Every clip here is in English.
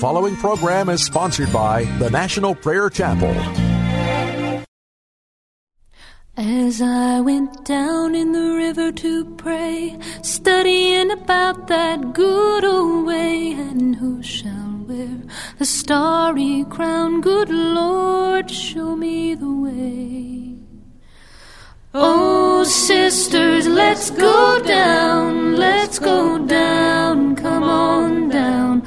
following program is sponsored by the National Prayer Chapel. As I went down in the river to pray, studying about that good old way, and who shall wear the starry crown? Good Lord, show me the way. Oh, sisters, let's go down, let's go down, come on down.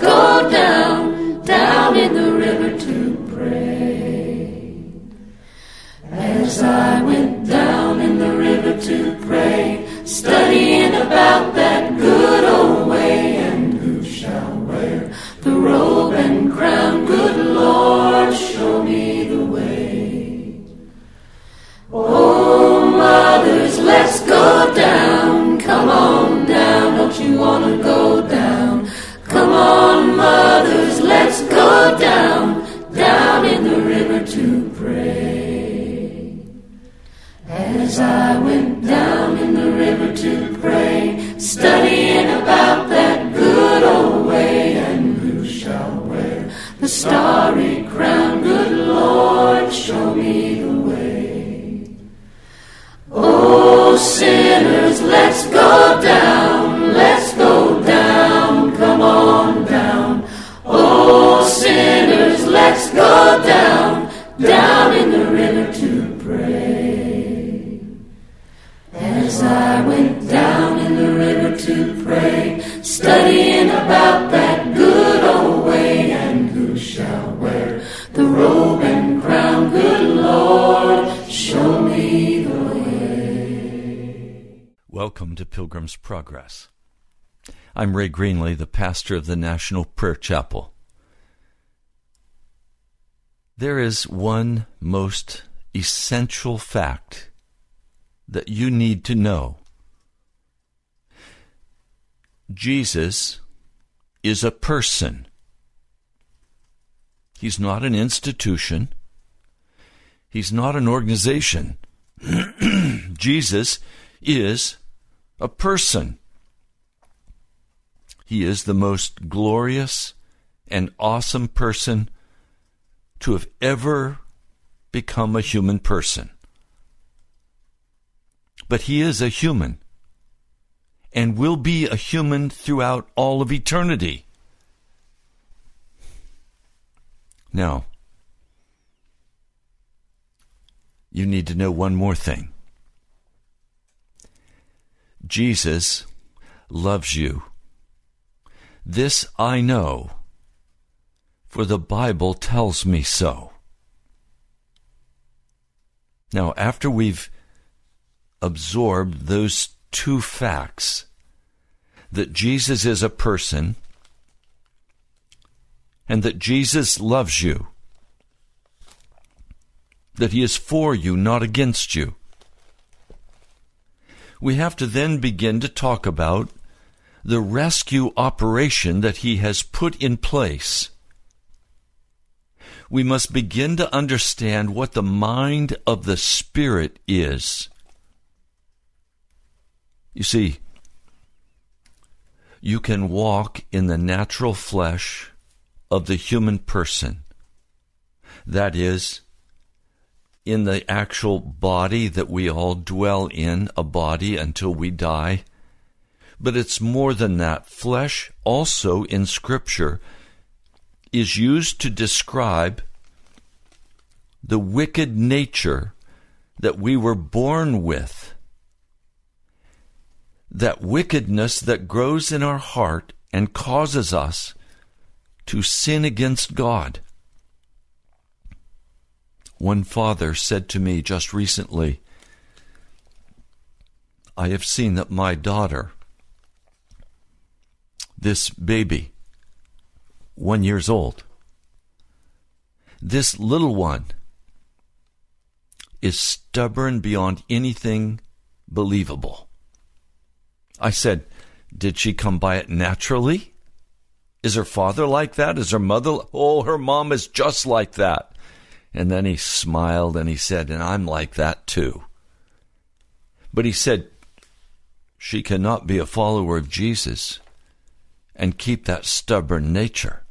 go down, down in the river to pray. As I went down in the river to pray, studying about that Welcome to Pilgrim's Progress. I'm Ray Greenley, the pastor of the National Prayer Chapel. There is one most essential fact that you need to know. Jesus is a person. He's not an institution. He's not an organization. Jesus is a person. He is the most glorious and awesome person to have ever become a human person. But he is a human and will be a human throughout all of eternity. Now, you need to know one more thing. Jesus loves you. This I know, for the Bible tells me so. Now, after we've absorbed those two facts that Jesus is a person and that Jesus loves you, that he is for you, not against you. We have to then begin to talk about the rescue operation that he has put in place. We must begin to understand what the mind of the Spirit is. You see, you can walk in the natural flesh of the human person. That is, in the actual body that we all dwell in, a body until we die, But it's more than that. Flesh also in Scripture is used to describe the wicked nature that we were born with. That wickedness that grows in our heart and causes us to sin against God. One father said to me just recently, I have seen that my daughter, this baby, one years old, this little one, is stubborn beyond anything believable. I said, Did she come by it naturally? Is her father like that? Is her mother? Oh, her mom is just like that. And then he smiled and he said, And I'm like that too. But he said, She cannot be a follower of Jesus and keep that stubborn nature.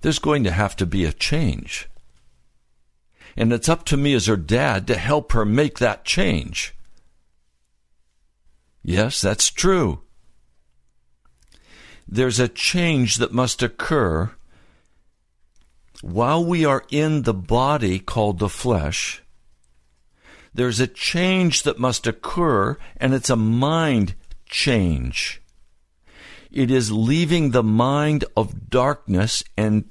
There's going to have to be a change. And it's up to me as her dad to help her make that change. Yes, that's true. There's a change that must occur while we are in the body called the flesh, there's a change that must occur, and it's a mind change. It is leaving the mind of darkness and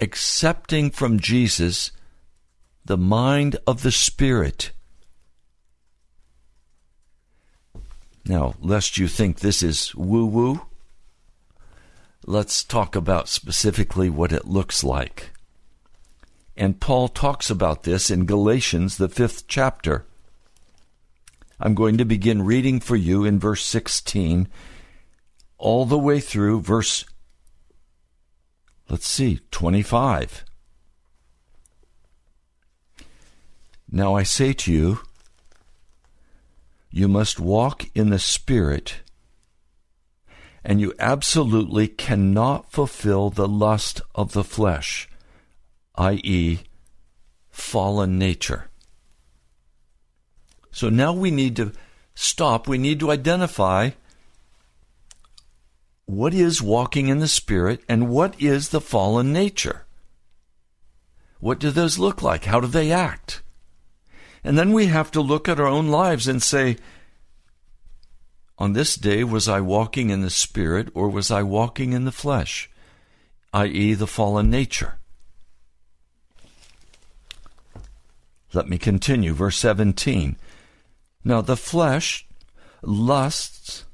accepting from Jesus the mind of the Spirit. Now, lest you think this is woo woo, let's talk about specifically what it looks like. And Paul talks about this in Galatians, the fifth chapter. I'm going to begin reading for you in verse 16, all the way through verse, let's see, 25. Now I say to you, you must walk in the Spirit and you absolutely cannot fulfill the lust of the flesh, i.e., fallen nature. So now we need to stop, we need to identify what is walking in the Spirit and what is the fallen nature. What do those look like? How do they act? And then we have to look at our own lives and say, on this day, was I walking in the Spirit or was I walking in the flesh, i.e., the fallen nature? Let me continue. Verse 17. Now the flesh lusts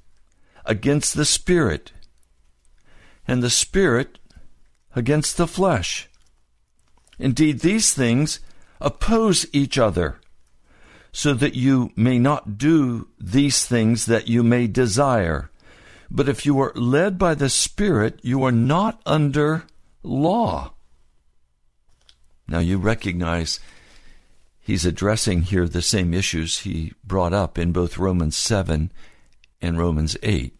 against the Spirit, and the Spirit against the flesh. Indeed, these things oppose each other so that you may not do these things that you may desire. But if you are led by the Spirit, you are not under law. Now you recognize he's addressing here the same issues he brought up in both Romans 7 and Romans 8.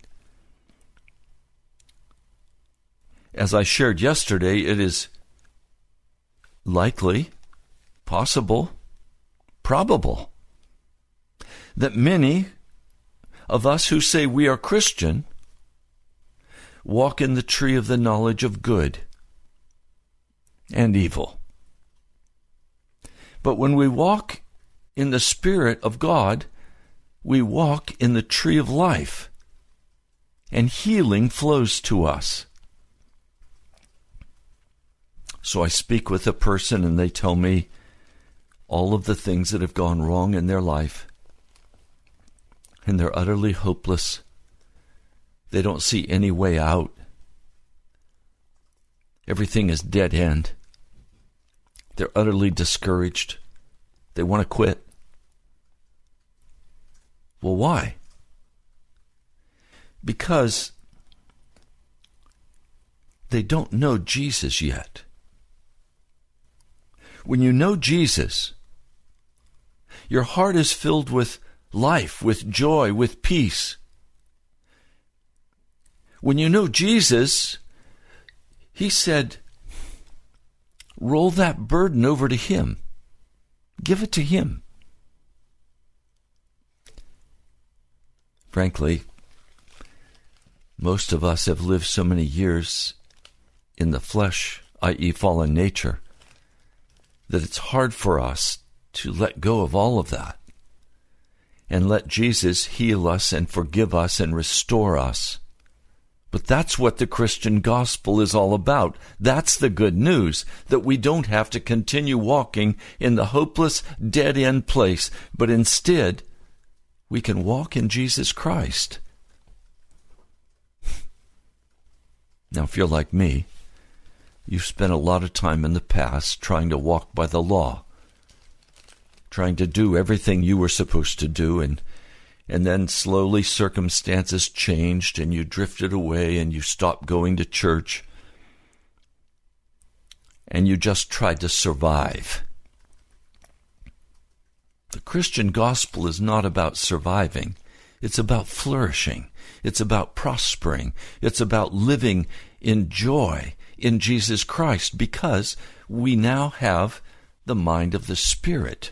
As I shared yesterday, it is likely, possible, probable that many of us who say we are Christian walk in the tree of the knowledge of good and evil. But when we walk in the Spirit of God, we walk in the tree of life, and healing flows to us. So I speak with a person, and they tell me all of the things that have gone wrong in their life and they're utterly hopeless. They don't see any way out. Everything is dead end. They're utterly discouraged. They want to quit. Well, why? Because they don't know Jesus yet. When you know Jesus, your heart is filled with life, with joy, with peace. When you know Jesus, He said, roll that burden over to Him, give it to Him. frankly, most of us have lived so many years in the flesh, i.e., fallen nature, that it's hard for us to let go of all of that and let Jesus heal us and forgive us and restore us. But that's what the Christian gospel is all about. That's the good news, that we don't have to continue walking in the hopeless, dead end place, but instead, we can walk in Jesus Christ. Now, if you're like me, you've spent a lot of time in the past trying to walk by the law, trying to do everything you were supposed to do, and and then slowly circumstances changed and you drifted away and you stopped going to church and you just tried to survive. The Christian gospel is not about surviving. It's about flourishing. It's about prospering. It's about living in joy in Jesus Christ because we now have the mind of the Spirit.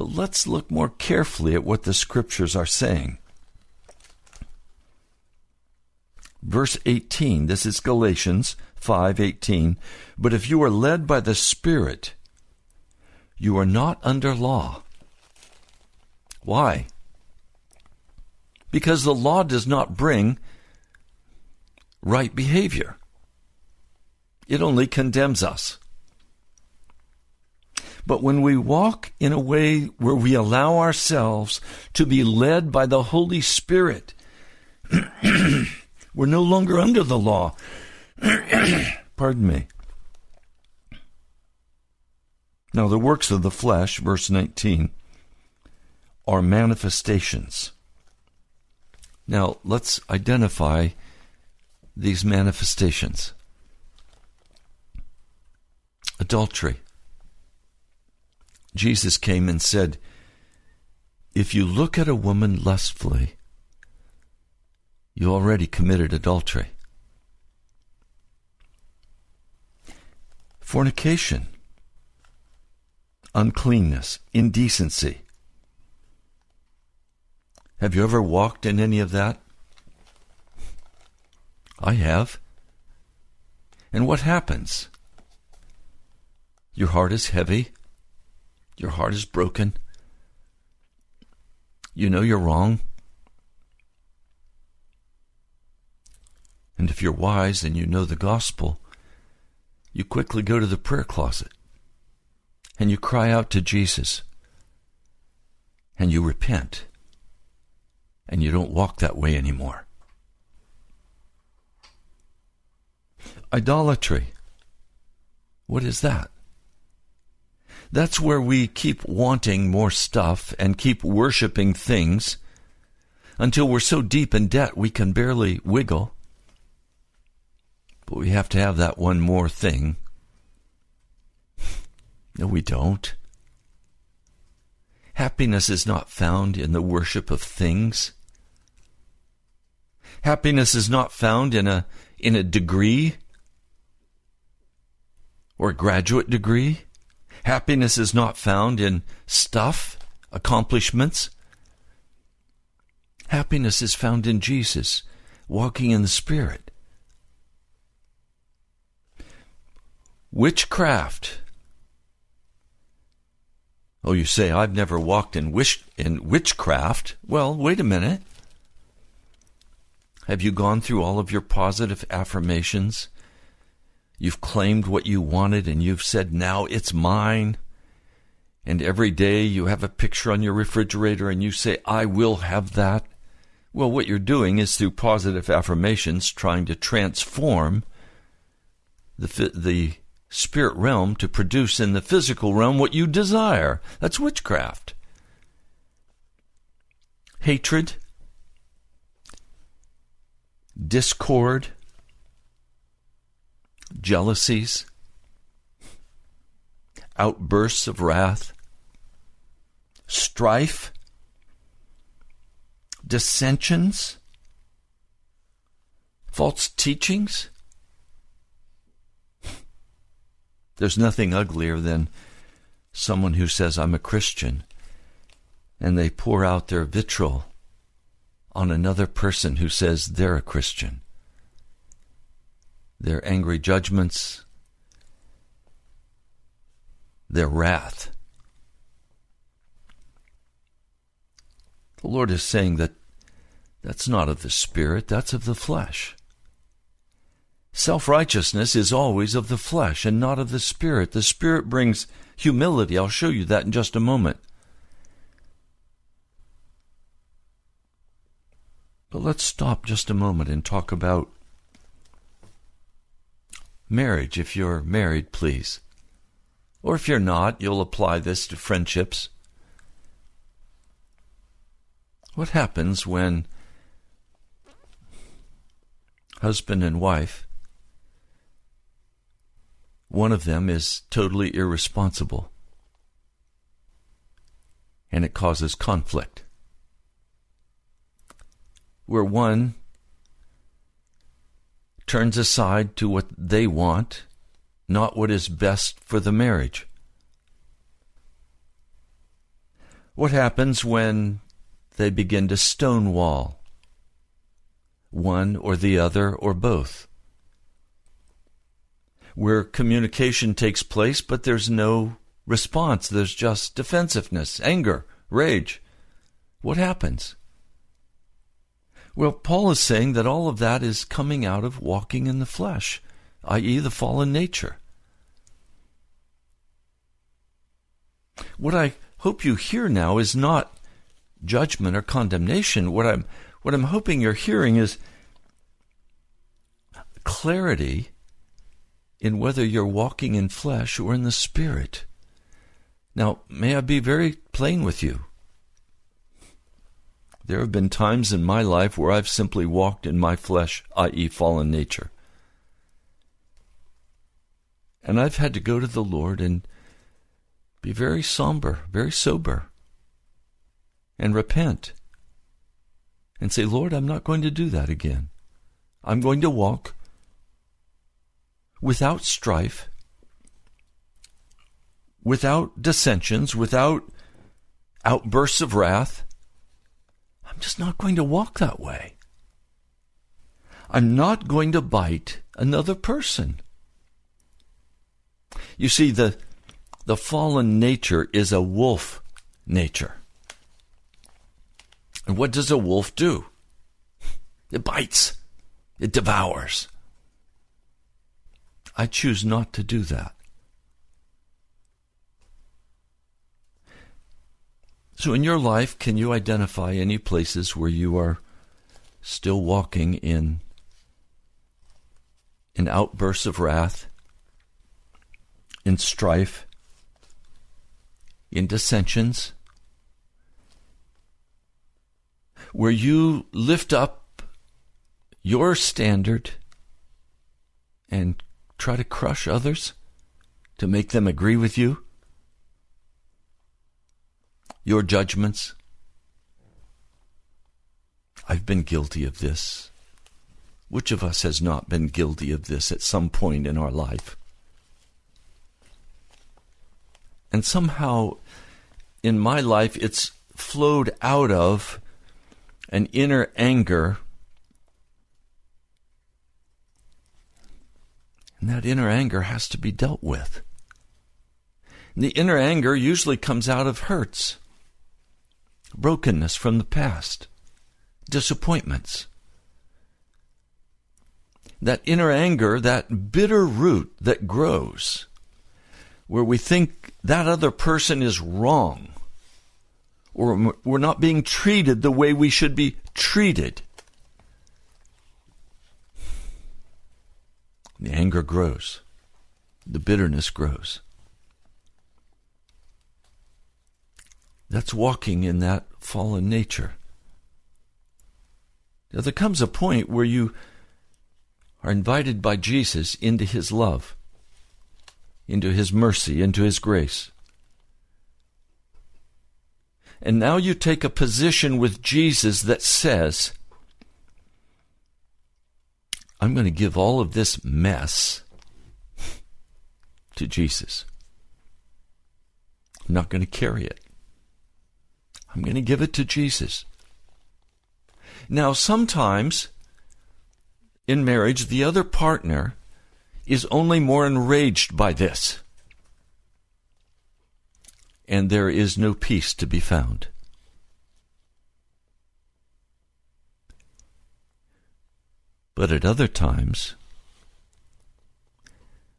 But let's look more carefully at what the scriptures are saying. Verse 18, this is Galatians 5:18, but if you are led by the Spirit, you are not under law. Why? Because the law does not bring right behavior. It only condemns us. But when we walk in a way where we allow ourselves to be led by the Holy Spirit, we're no longer under the law. Pardon me. Now, the works of the flesh, verse 19, are manifestations. Now, let's identify these manifestations adultery. Jesus came and said, If you look at a woman lustfully, you already committed adultery. Fornication, uncleanness, indecency. Have you ever walked in any of that? I have. And what happens? Your heart is heavy. Your heart is broken. You know you're wrong. And if you're wise and you know the gospel, you quickly go to the prayer closet and you cry out to Jesus and you repent and you don't walk that way anymore. Idolatry. What is that? That's where we keep wanting more stuff and keep worshiping things until we're so deep in debt we can barely wiggle. But we have to have that one more thing. No, we don't. Happiness is not found in the worship of things. Happiness is not found in a in a degree or a graduate degree. Happiness is not found in stuff, accomplishments. Happiness is found in Jesus, walking in the Spirit. Witchcraft. Oh, you say, I've never walked in, wish, in witchcraft. Well, wait a minute. Have you gone through all of your positive affirmations? You've claimed what you wanted and you've said, now it's mine. And every day you have a picture on your refrigerator and you say, I will have that. Well, what you're doing is through positive affirmations trying to transform the, the spirit realm to produce in the physical realm what you desire. That's witchcraft. Hatred, discord, jealousies, outbursts of wrath, strife, dissensions, false teachings. There's nothing uglier than someone who says, I'm a Christian, and they pour out their vitriol on another person who says they're a Christian. Their angry judgments, their wrath. The Lord is saying that that's not of the Spirit, that's of the flesh. Self righteousness is always of the flesh and not of the Spirit. The Spirit brings humility. I'll show you that in just a moment. But let's stop just a moment and talk about marriage. If you're married, please. Or if you're not, you'll apply this to friendships. What happens when husband and wife, one of them is totally irresponsible and it causes conflict? Where one turns aside to what they want, not what is best for the marriage. What happens when they begin to stonewall one or the other or both? Where communication takes place, but there's no response, there's just defensiveness, anger, rage. What happens? Well, Paul is saying that all of that is coming out of walking in the flesh, i.e., the fallen nature. What I hope you hear now is not judgment or condemnation. What I'm what I'm hoping you're hearing is clarity in whether you're walking in flesh or in the spirit. Now, may I be very plain with you? There have been times in my life where I've simply walked in my flesh, i.e., fallen nature. And I've had to go to the Lord and be very somber, very sober, and repent and say, Lord, I'm not going to do that again. I'm going to walk without strife, without dissensions, without outbursts of wrath I'm just not going to walk that way. I'm not going to bite another person. You see, the, the fallen nature is a wolf nature. And what does a wolf do? It bites, it devours. I choose not to do that. So, in your life, can you identify any places where you are still walking in in outbursts of wrath, in strife, in dissensions, where you lift up your standard and try to crush others to make them agree with you? Your judgments. I've been guilty of this. Which of us has not been guilty of this at some point in our life? And somehow in my life it's flowed out of an inner anger. And that inner anger has to be dealt with. And the inner anger usually comes out of hurts brokenness from the past, disappointments. That inner anger, that bitter root that grows, where we think that other person is wrong, or we're not being treated the way we should be treated. The anger grows, the bitterness grows. That's walking in that fallen nature. Now, there comes a point where you are invited by Jesus into his love, into his mercy, into his grace. And now you take a position with Jesus that says, I'm going to give all of this mess to Jesus. I'm not going to carry it. I'm going to give it to Jesus. Now, sometimes in marriage, the other partner is only more enraged by this. And there is no peace to be found. But at other times,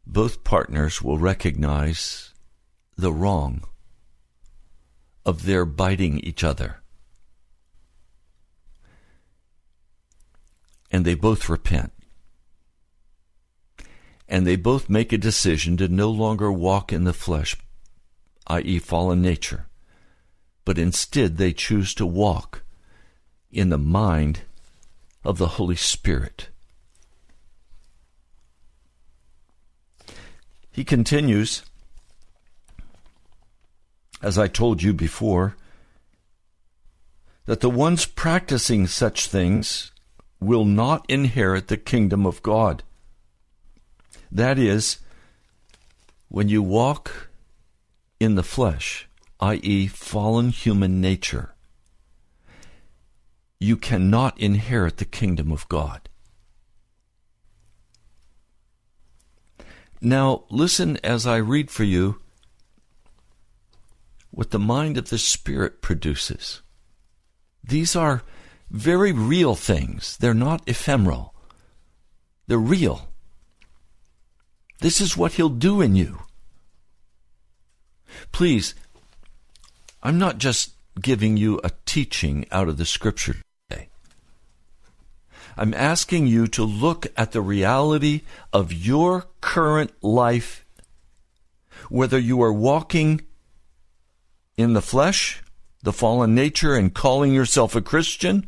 both partners will recognize the wrong of their biting each other. And they both repent. And they both make a decision to no longer walk in the flesh, i.e., fallen nature, but instead they choose to walk in the mind of the Holy Spirit. He continues, as I told you before, that the ones practicing such things will not inherit the kingdom of God. That is, when you walk in the flesh, i.e., fallen human nature, you cannot inherit the kingdom of God. Now, listen as I read for you what the mind of the Spirit produces. These are very real things, they're not ephemeral, they're real. This is what He'll do in you. Please, I'm not just giving you a teaching out of the Scripture today. I'm asking you to look at the reality of your current life, whether you are walking in the flesh, the fallen nature, and calling yourself a Christian.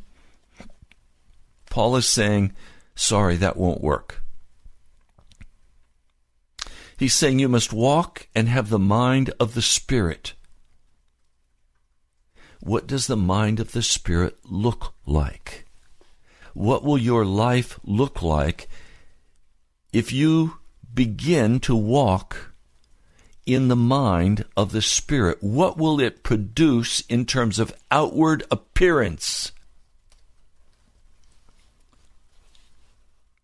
Paul is saying, sorry, that won't work. He's saying you must walk and have the mind of the Spirit. What does the mind of the Spirit look like? what will your life look like if you begin to walk in the mind of the Spirit? What will it produce in terms of outward appearance?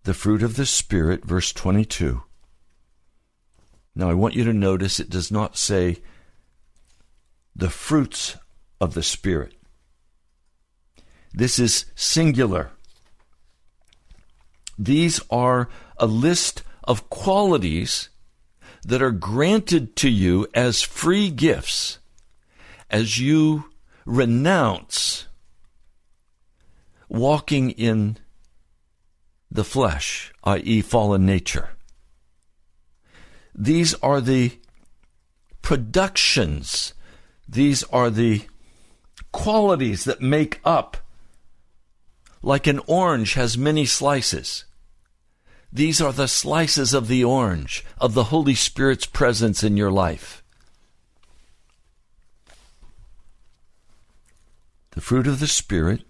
The fruit of the Spirit, verse 22. Now, I want you to notice it does not say the fruits of the Spirit. This is singular. These are a list of qualities that are granted to you as free gifts as you renounce walking in the flesh, i.e., fallen nature. These are the productions, these are the qualities that make up, like an orange has many slices. These are the slices of the orange of the Holy Spirit's presence in your life. The fruit of the Spirit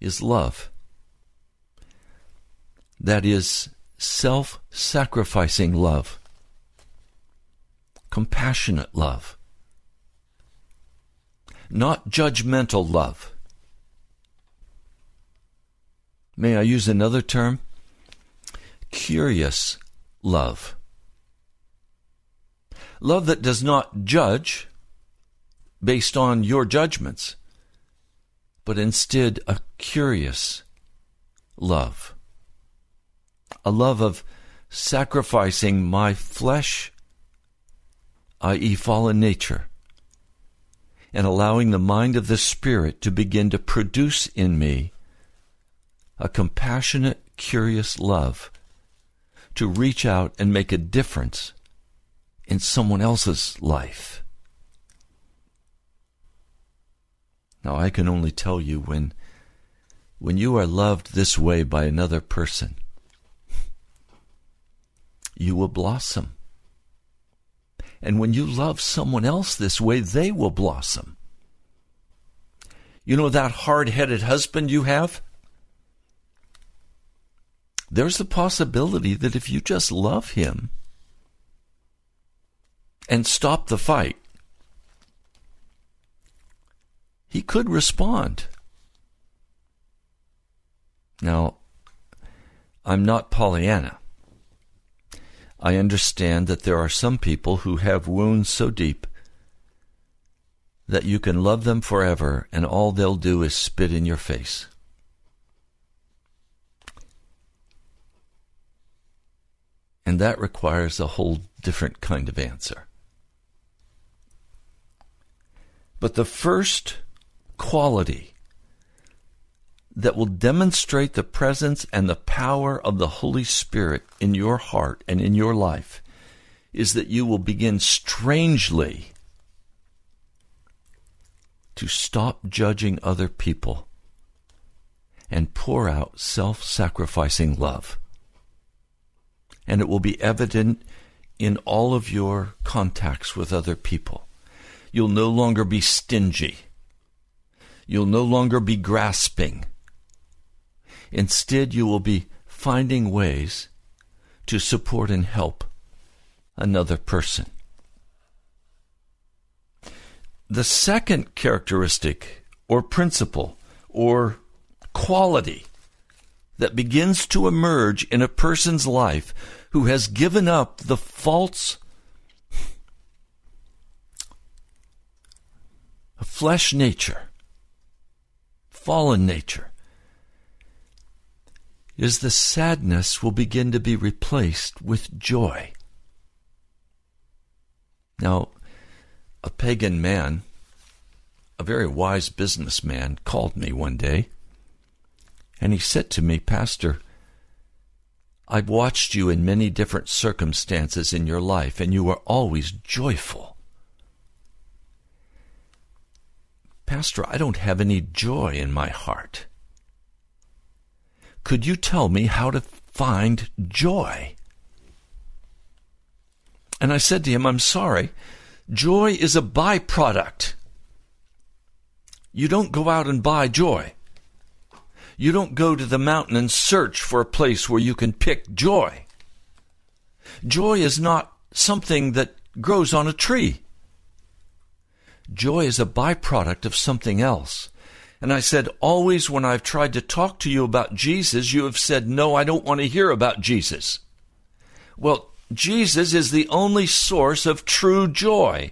is love. That is self sacrificing love, compassionate love, not judgmental love. May I use another term? Curious love. Love that does not judge based on your judgments, but instead a curious love. A love of sacrificing my flesh, i.e., fallen nature, and allowing the mind of the Spirit to begin to produce in me a compassionate, curious love to reach out and make a difference in someone else's life. Now, I can only tell you when, when you are loved this way by another person, you will blossom. And when you love someone else this way, they will blossom. You know that hard headed husband you have? There's the possibility that if you just love him and stop the fight, he could respond. Now, I'm not Pollyanna. I understand that there are some people who have wounds so deep that you can love them forever and all they'll do is spit in your face. And that requires a whole different kind of answer. But the first quality that will demonstrate the presence and the power of the Holy Spirit in your heart and in your life is that you will begin strangely to stop judging other people and pour out self sacrificing love. And it will be evident in all of your contacts with other people. You'll no longer be stingy. You'll no longer be grasping. Instead, you will be finding ways to support and help another person. The second characteristic or principle or quality that begins to emerge in a person's life who has given up the false flesh nature, fallen nature, is the sadness will begin to be replaced with joy. Now, a pagan man, a very wise businessman, called me one day, and he said to me, Pastor, I've watched you in many different circumstances in your life, and you are always joyful. Pastor, I don't have any joy in my heart. Could you tell me how to find joy? And I said to him, I'm sorry, Joy is a byproduct. You don't go out and buy joy. You don't go to the mountain and search for a place where you can pick joy. Joy is not something that grows on a tree. Joy is a byproduct of something else. And I said, always when I've tried to talk to you about Jesus, you have said, no, I don't want to hear about Jesus. Well, Jesus is the only source of true joy.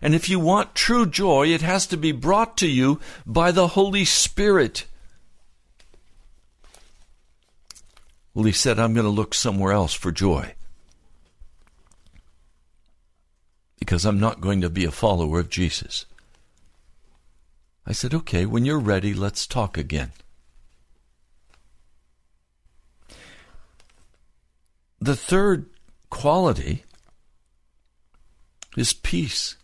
And if you want true joy, it has to be brought to you by the Holy Spirit. Well, he said, I'm going to look somewhere else for joy. Because I'm not going to be a follower of Jesus. I said, okay, when you're ready, let's talk again. The third quality is peace.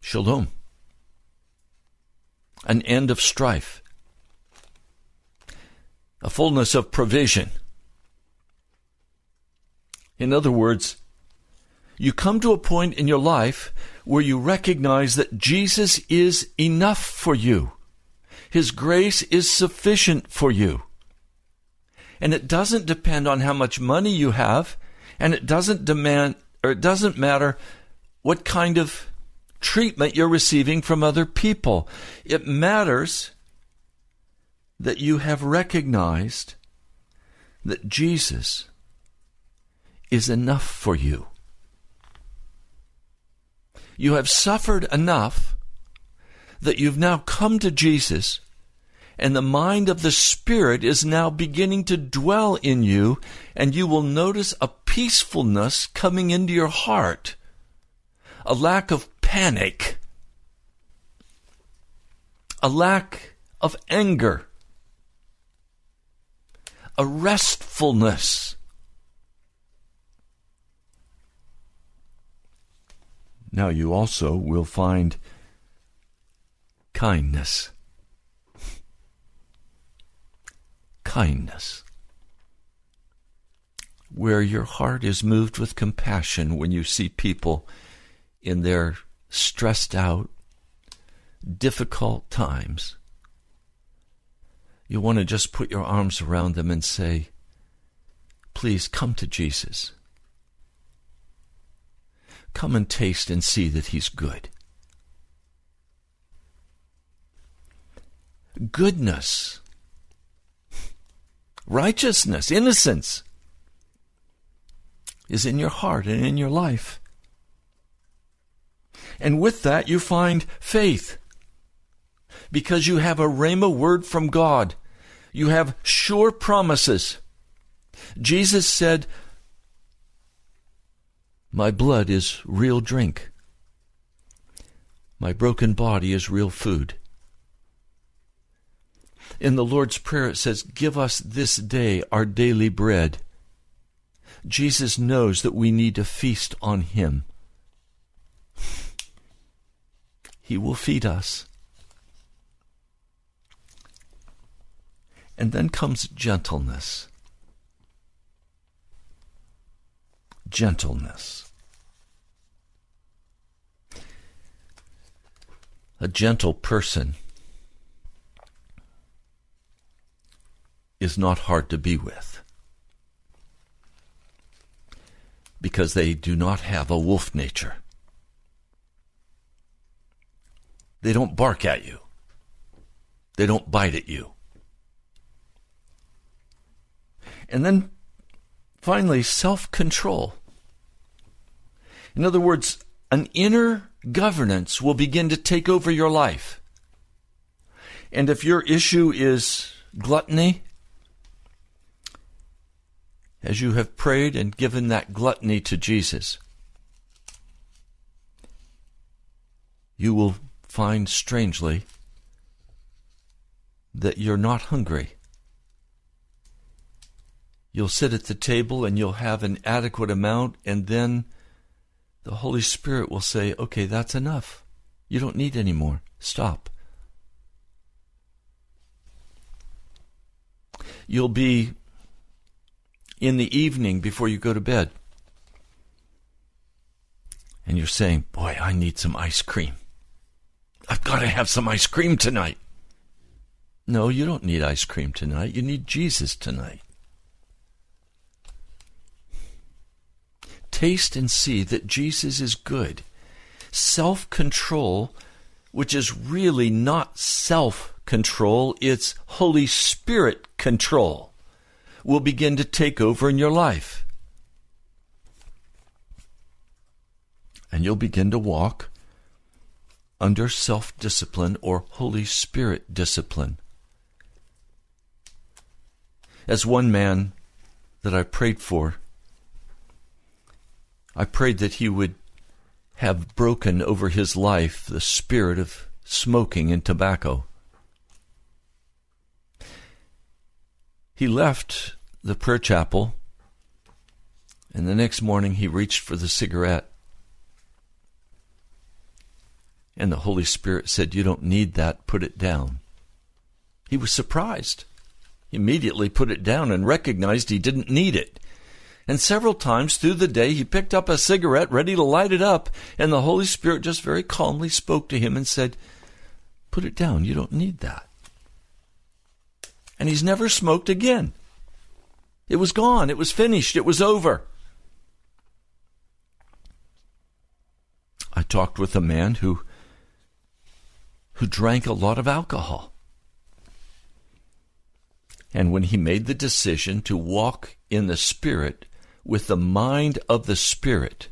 Shalom. An end of strife. A fullness of provision. In other words, you come to a point in your life where you recognize that Jesus is enough for you. His grace is sufficient for you. And it doesn't depend on how much money you have, and it doesn't demand or it doesn't matter what kind of treatment you're receiving from other people. It matters that you have recognized that Jesus is enough for you. You have suffered enough that you've now come to Jesus and the mind of the Spirit is now beginning to dwell in you, and you will notice a peacefulness coming into your heart, a lack of panic, a lack of anger, a restfulness. Now you also will find kindness. kindness, where your heart is moved with compassion when you see people in their stressed out, difficult times you want to just put your arms around them and say, Please come to Jesus. Come and taste and see that He's good. Goodness, righteousness, innocence is in your heart and in your life. And with that, you find faith. Because you have a Rhema word from God. You have sure promises. Jesus said, My blood is real drink. My broken body is real food. In the Lord's Prayer, it says, Give us this day our daily bread. Jesus knows that we need to feast on Him. He will feed us. And then comes gentleness. Gentleness. A gentle person is not hard to be with because they do not have a wolf nature. They don't bark at you. They don't bite at you. And then finally, self control. In other words, an inner governance will begin to take over your life. And if your issue is gluttony, as you have prayed and given that gluttony to Jesus, you will find strangely that you're not hungry. You'll sit at the table and you'll have an adequate amount, and then the Holy Spirit will say, Okay, that's enough. You don't need any more. Stop. You'll be in the evening before you go to bed. And you're saying, Boy, I need some ice cream. I've got to have some ice cream tonight. No, you don't need ice cream tonight. You need Jesus tonight. Taste and see that Jesus is good. Self control, which is really not self control, it's Holy Spirit control, will begin to take over in your life. And you'll begin to walk under self discipline or Holy Spirit discipline. As one man that I prayed for, I prayed that he would have broken over his life the spirit of smoking and tobacco. He left the prayer chapel, and the next morning he reached for the cigarette. And the Holy Spirit said, You don't need that, put it down. He was surprised. He immediately put it down and recognized he didn't need it. And several times through the day, he picked up a cigarette ready to light it up, and the Holy Spirit just very calmly spoke to him and said, Put it down. You don't need that. And he's never smoked again. It was gone. It was finished. It was over. I talked with a man who who drank a lot of alcohol. And when he made the decision to walk in the Spirit with the mind of the Spirit,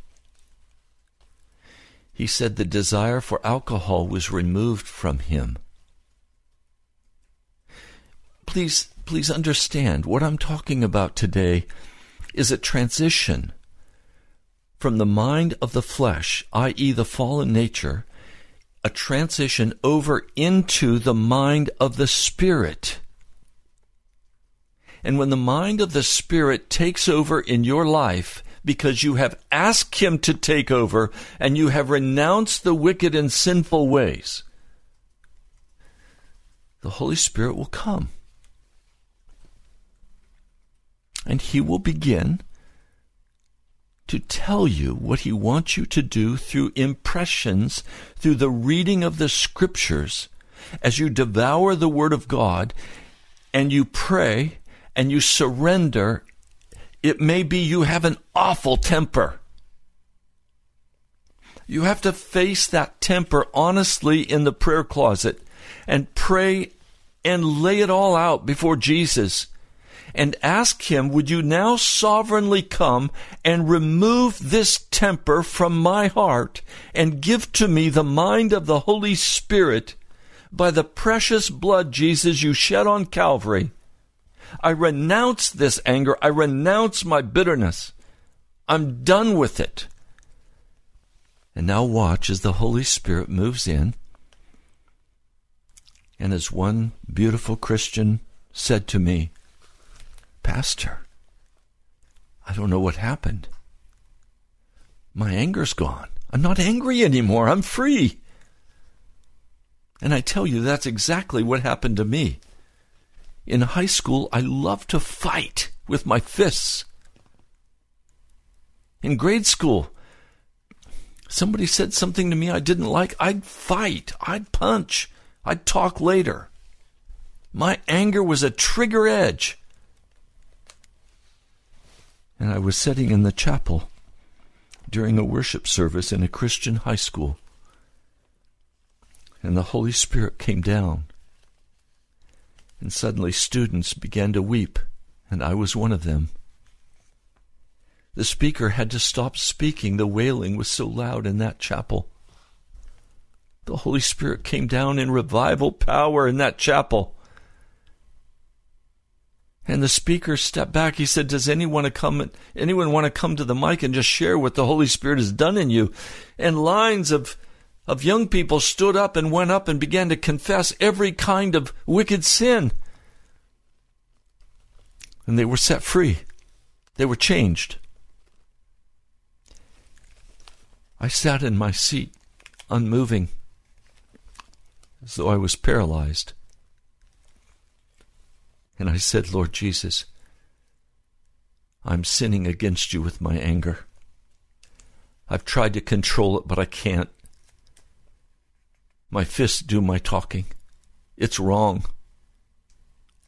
he said the desire for alcohol was removed from him. Please, please understand what I'm talking about today is a transition from the mind of the flesh, i.e., the fallen nature, a transition over into the mind of the Spirit. And when the mind of the Spirit takes over in your life, because you have asked Him to take over and you have renounced the wicked and sinful ways, the Holy Spirit will come. And He will begin to tell you what He wants you to do through impressions, through the reading of the Scriptures, as you devour the Word of God and you pray and you surrender, it may be you have an awful temper. You have to face that temper honestly in the prayer closet and pray and lay it all out before Jesus and ask Him, Would you now sovereignly come and remove this temper from my heart and give to me the mind of the Holy Spirit by the precious blood, Jesus, you shed on Calvary? I renounce this anger. I renounce my bitterness. I'm done with it. And now watch as the Holy Spirit moves in. And as one beautiful Christian said to me, Pastor, I don't know what happened. My anger's gone. I'm not angry anymore. I'm free. And I tell you, that's exactly what happened to me. In high school, I loved to fight with my fists. In grade school, somebody said something to me I didn't like. I'd fight. I'd punch. I'd talk later. My anger was a trigger edge and I was sitting in the chapel during a worship service in a Christian high school. And the Holy Spirit came down. And suddenly students began to weep, and I was one of them. The speaker had to stop speaking. The wailing was so loud in that chapel. The Holy Spirit came down in revival power in that chapel. And the speaker stepped back. He said, Does anyone come anyone want to come to the mic and just share what the Holy Spirit has done in you? And lines of of young people stood up and went up and began to confess every kind of wicked sin. And they were set free. They were changed. I sat in my seat, unmoving, as though I was paralyzed. And I said, Lord Jesus, I'm sinning against you with my anger. I've tried to control it, but I can't. My fists do my talking. It's wrong.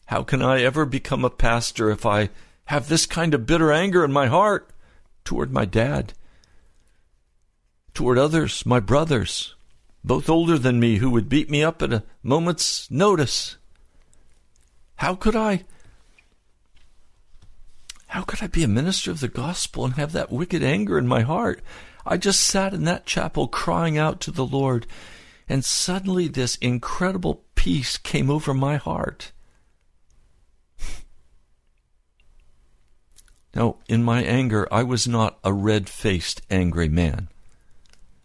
How can I ever become a pastor if I have this kind of bitter anger in my heart toward my dad, toward others, my brothers, both older than me, who would beat me up at a moment's notice? How could I? How could I be a minister of the gospel and have that wicked anger in my heart? I just sat in that chapel crying out to the Lord, and suddenly this incredible peace came over my heart. Now, in my anger, I was not a red faced angry man.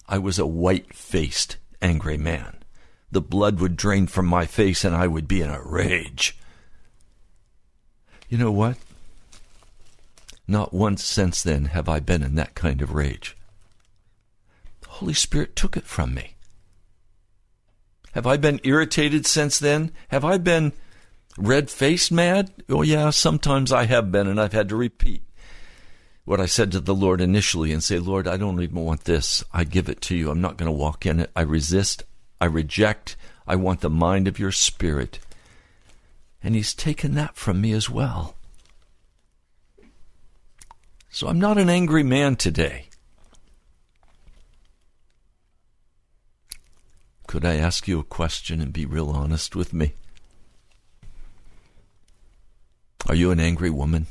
I was a white faced angry man. The blood would drain from my face and I would be in a rage. You know what? Not once since then have I been in that kind of rage. The Holy Spirit took it from me. Have I been irritated since then? Have I been red faced mad? Oh, yeah, sometimes I have been, and I've had to repeat what I said to the Lord initially and say, Lord, I don't even want this. I give it to you. I'm not going to walk in it. I resist. I reject. I want the mind of your spirit and He's taken that from me as well. So I'm not an angry man today. Could I ask you a question and be real honest with me? Are you an angry woman?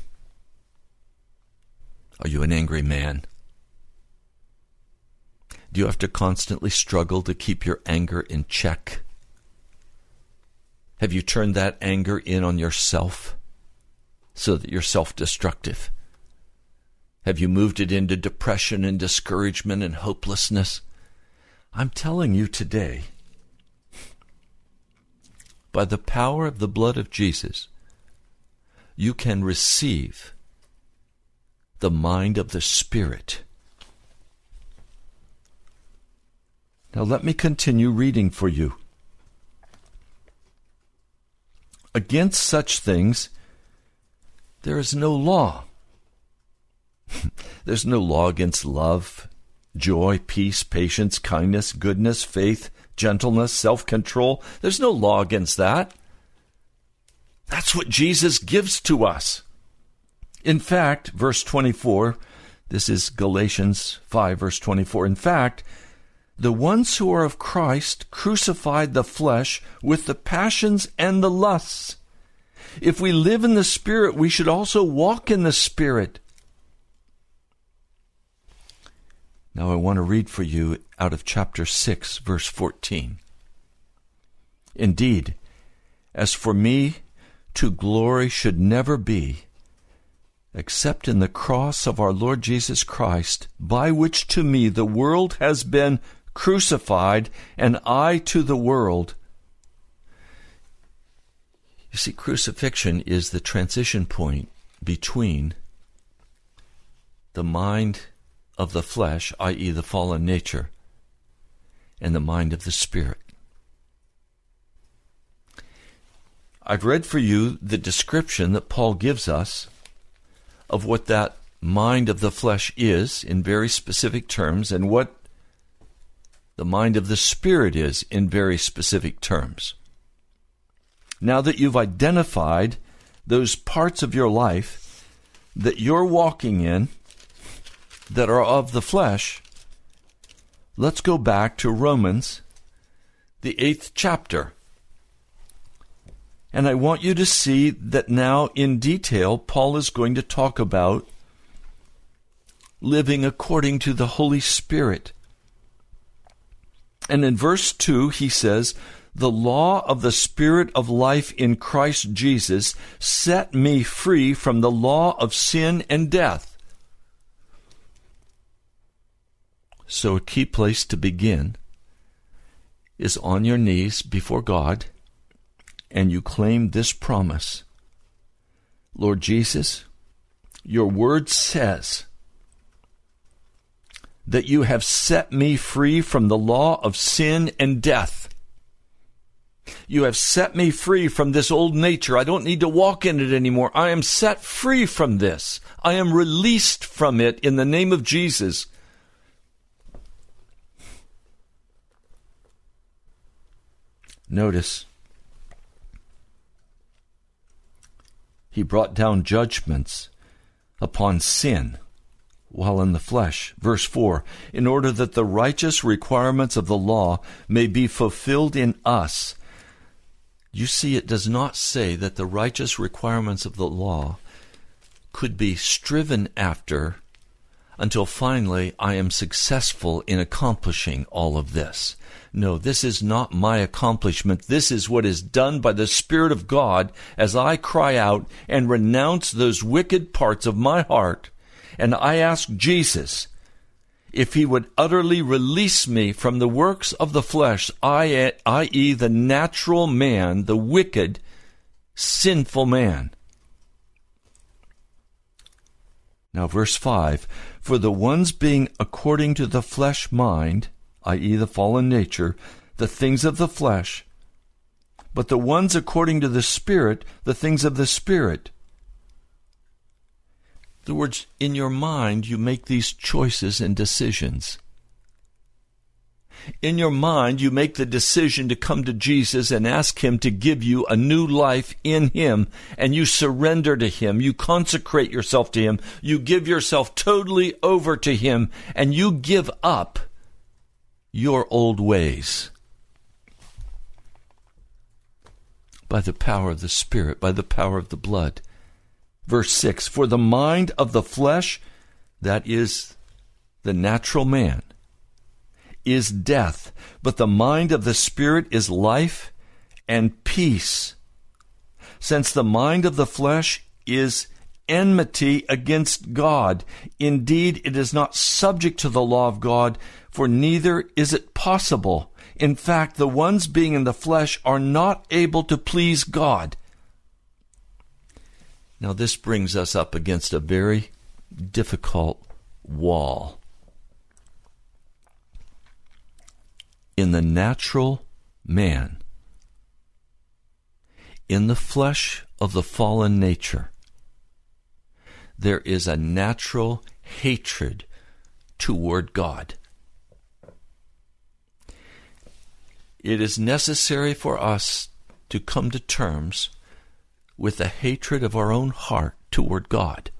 Are you an angry man? Do you have to constantly struggle to keep your anger in check? Have you turned that anger in on yourself so that you're self destructive? Have you moved it into depression and discouragement and hopelessness? I'm telling you today, by the power of the blood of Jesus, you can receive the mind of the Spirit. Now, let me continue reading for you. Against such things, there is no law. There's no law against love, joy, peace, patience, kindness, goodness, faith, gentleness, self control. There's no law against that. That's what Jesus gives to us. In fact, verse 24, this is Galatians 5, verse 24. In fact, The ones who are of Christ crucified the flesh with the passions and the lusts. If we live in the Spirit, we should also walk in the Spirit. Now I want to read for you out of chapter 6, verse 14. Indeed, as for me, to glory should never be except in the cross of our Lord Jesus Christ, by which to me the world has been crucified, and I to the world. You see, crucifixion is the transition point between the mind of the flesh, i.e., the fallen nature, and the mind of the spirit. I've read for you the description that Paul gives us of what that mind of the flesh is in very specific terms and what the mind of the spirit is in very specific terms. Now that you've identified those parts of your life that you're walking in that are of the flesh, let's go back to Romans, the eighth chapter. And I want you to see that now in detail, Paul is going to talk about living according to the Holy Spirit. And in verse 2, he says, The law of the Spirit of life in Christ Jesus set me free from the law of sin and death. So, a key place to begin is on your knees before God and you claim this promise Lord Jesus, your word says that you have set me free from the law of sin and death. You have set me free from this old nature. I don't need to walk in it anymore. I am set free from this. I am released from it in the name of Jesus. Notice he brought down judgments upon sin while in the flesh. Verse 4 In order that the righteous requirements of the law may be fulfilled in us. You see, it does not say that the righteous requirements of the law could be striven after until finally I am successful in accomplishing all of this. No, this is not my accomplishment. This is what is done by the Spirit of God as I cry out and renounce those wicked parts of my heart. And I ask Jesus if he would utterly release me from the works of the flesh, i.e., the natural man, the wicked, sinful man. Now, verse 5 For the ones being according to the flesh mind, i.e., the fallen nature, the things of the flesh, but the ones according to the Spirit, the things of the Spirit. In other words, in your mind, you make these choices and decisions. In your mind, you make the decision to come to Jesus and ask Him to give you a new life in Him, and you surrender to Him. You consecrate yourself to Him. You give yourself totally over to Him, and you give up your old ways by the power of the Spirit, by the power of the blood. Verse 6 For the mind of the flesh, that is the natural man, is death, but the mind of the Spirit is life and peace. Since the mind of the flesh is enmity against God. Indeed, it is not subject to the law of God, for neither is it possible. In fact, the ones being in the flesh are not able to please God. Now, this brings us up against a very difficult wall. In the natural man, in the flesh of the fallen nature, there is a natural hatred toward God. it is necessary for us to come to terms with the hatred of our own heart toward God.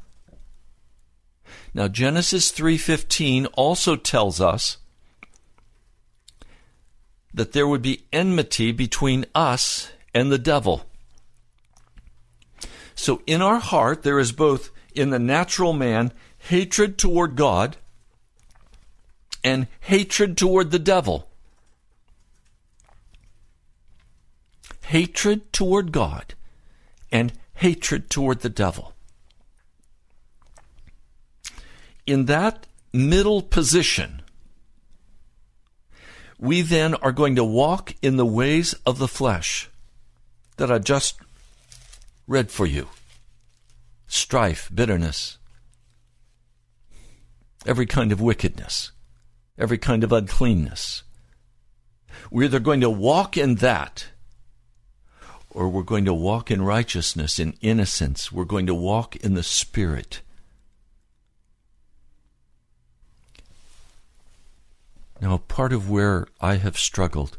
Now Genesis 3:15 also tells us that there would be enmity between us and the devil. So in our heart, there is both in the natural man hatred toward God and hatred toward the devil. Hatred toward God and hatred toward the devil. In that middle position, we then are going to walk in the ways of the flesh that I just read for you strife, bitterness, every kind of wickedness, every kind of uncleanness. We're either going to walk in that or we're going to walk in righteousness, in innocence. We're going to walk in the Spirit. Now, part of where I have struggled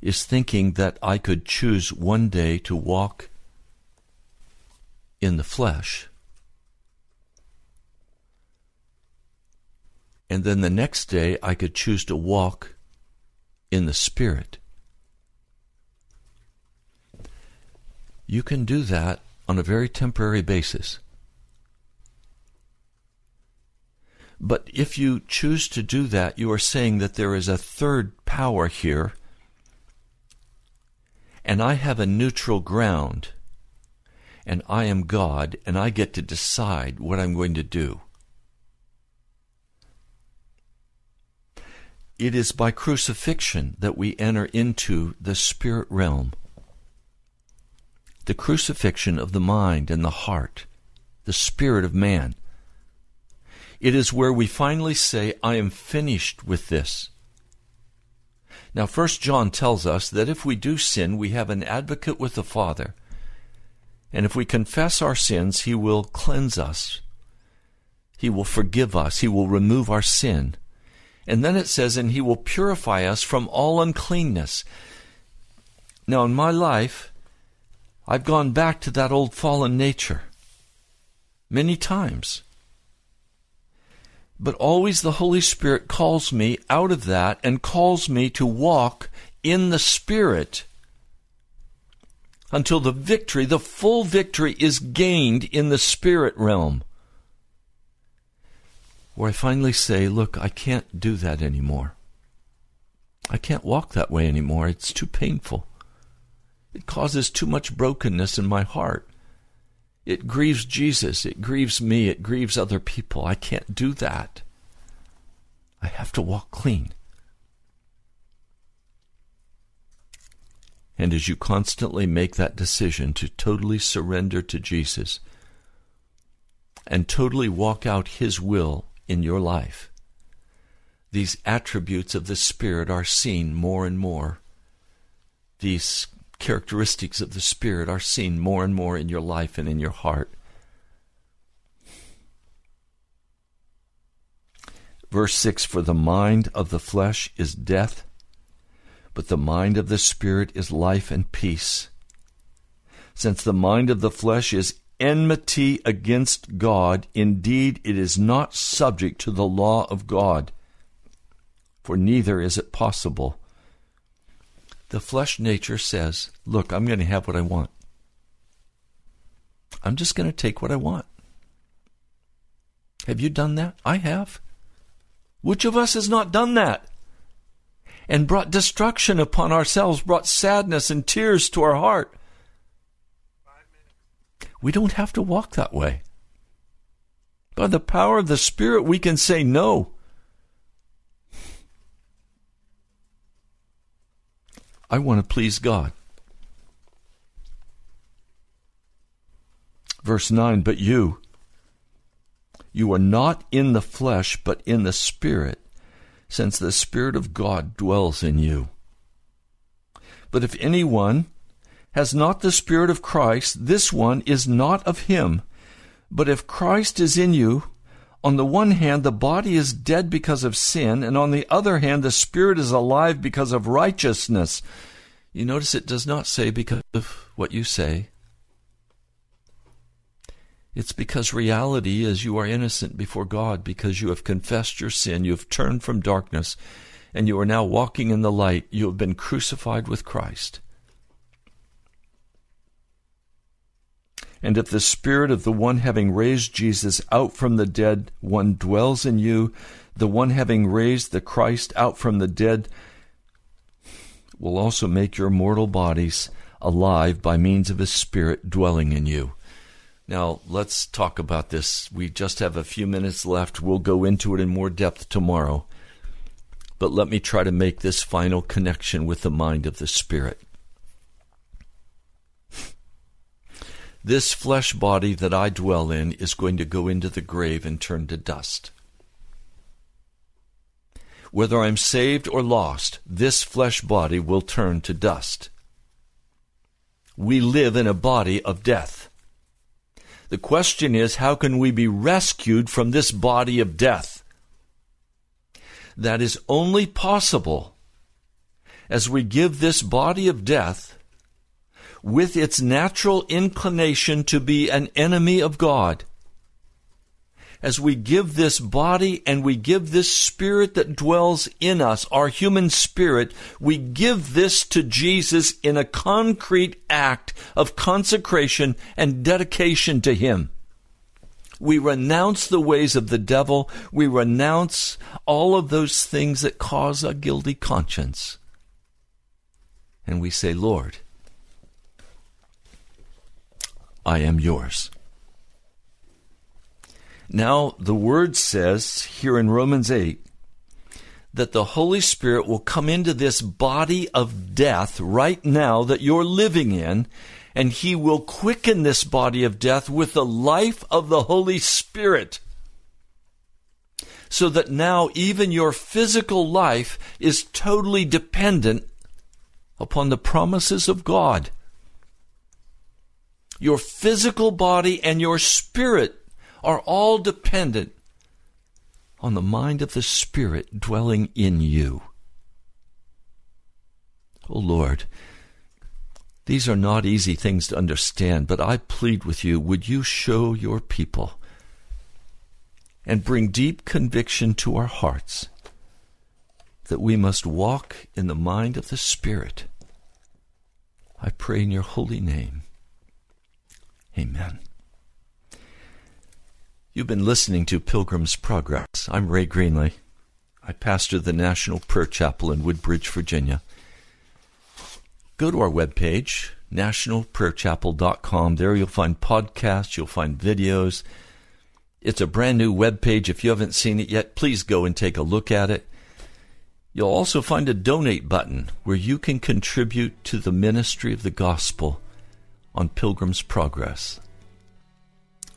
is thinking that I could choose one day to walk in the flesh, and then the next day I could choose to walk in the Spirit. You can do that on a very temporary basis. But if you choose to do that, you are saying that there is a third power here, and I have a neutral ground, and I am God, and I get to decide what I'm going to do. It is by crucifixion that we enter into the spirit realm. The crucifixion of the mind and the heart, the spirit of man. It is where we finally say, I am finished with this. Now, First John tells us that if we do sin, we have an advocate with the Father. And if we confess our sins, He will cleanse us. He will forgive us. He will remove our sin. And then it says, and He will purify us from all uncleanness. Now, in my life, I've gone back to that old fallen nature many times. But always the Holy Spirit calls me out of that and calls me to walk in the Spirit until the victory, the full victory, is gained in the Spirit realm. Where I finally say, Look, I can't do that anymore. I can't walk that way anymore. It's too painful. It causes too much brokenness in my heart. It grieves Jesus. It grieves me. It grieves other people. I can't do that. I have to walk clean. And as you constantly make that decision to totally surrender to Jesus and totally walk out His will in your life, these attributes of the Spirit are seen more and more. These characteristics of the Spirit are seen more and more in your life and in your heart. Verse 6 For the mind of the flesh is death, but the mind of the Spirit is life and peace. Since the mind of the flesh is enmity against God, indeed it is not subject to the law of God, for neither is it possible. The flesh nature says, Look, I'm going to have what I want. I'm just going to take what I want. Have you done that? I have. Which of us has not done that? And brought destruction upon ourselves, brought sadness and tears to our heart. We don't have to walk that way. By the power of the Spirit, we can say no. I want to please God. Verse 9, but you, you are not in the flesh, but in the Spirit, since the Spirit of God dwells in you. But if anyone has not the Spirit of Christ, this one is not of him. But if Christ is in you, on the one hand, the body is dead because of sin, and on the other hand, the spirit is alive because of righteousness. You notice it does not say because of what you say. It's because reality is you are innocent before God because you have confessed your sin, you have turned from darkness, and you are now walking in the light, you have been crucified with Christ. And if the Spirit of the one having raised Jesus out from the dead one dwells in you, the one having raised the Christ out from the dead will also make your mortal bodies alive by means of his Spirit dwelling in you. Now, let's talk about this. We just have a few minutes left. We'll go into it in more depth tomorrow. But let me try to make this final connection with the mind of the Spirit. This flesh body that I dwell in is going to go into the grave and turn to dust. Whether I'm saved or lost, this flesh body will turn to dust. We live in a body of death. The question is, how can we be rescued from this body of death? That is only possible as we give this body of death with its natural inclination to be an enemy of God, as we give this body and we give this spirit that dwells in us, our human spirit, we give this to Jesus in a concrete act of consecration and dedication to Him. We renounce the ways of the devil. We renounce all of those things that cause a guilty conscience. And we say, Lord, I am yours. Now, the word says here in Romans 8 that the Holy Spirit will come into this body of death right now that you're living in, and He will quicken this body of death with the life of the Holy Spirit. So that now even your physical life is totally dependent upon the promises of God your physical body and your spirit are all dependent on the mind of the Spirit dwelling in you. Oh Lord, these are not easy things to understand, but I plead with you, would you show your people and bring deep conviction to our hearts that we must walk in the mind of the Spirit? I pray in your holy name. Amen. You've been listening to Pilgrim's Progress. I'm Ray Greenley. I pastor the National Prayer Chapel in Woodbridge, Virginia. Go to our webpage, nationalprayerchapel.com. There you'll find podcasts, you'll find videos. It's a brand new webpage. If you haven't seen it yet, please go and take a look at it. You'll also find a donate button where you can contribute to the ministry of the gospel on Pilgrim's Progress.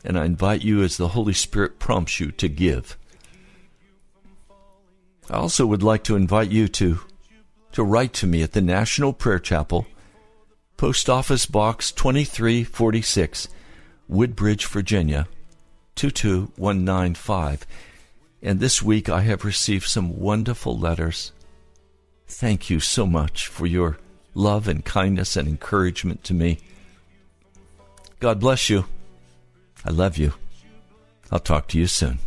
And I invite you, as the Holy Spirit prompts you, to give. I also would like to invite you to, to write to me at the National Prayer Chapel, Post Office Box 2346, Woodbridge, Virginia 22195. And this week I have received some wonderful letters. Thank you so much for your love and kindness and encouragement to me. God bless you. I love you. I'll talk to you soon.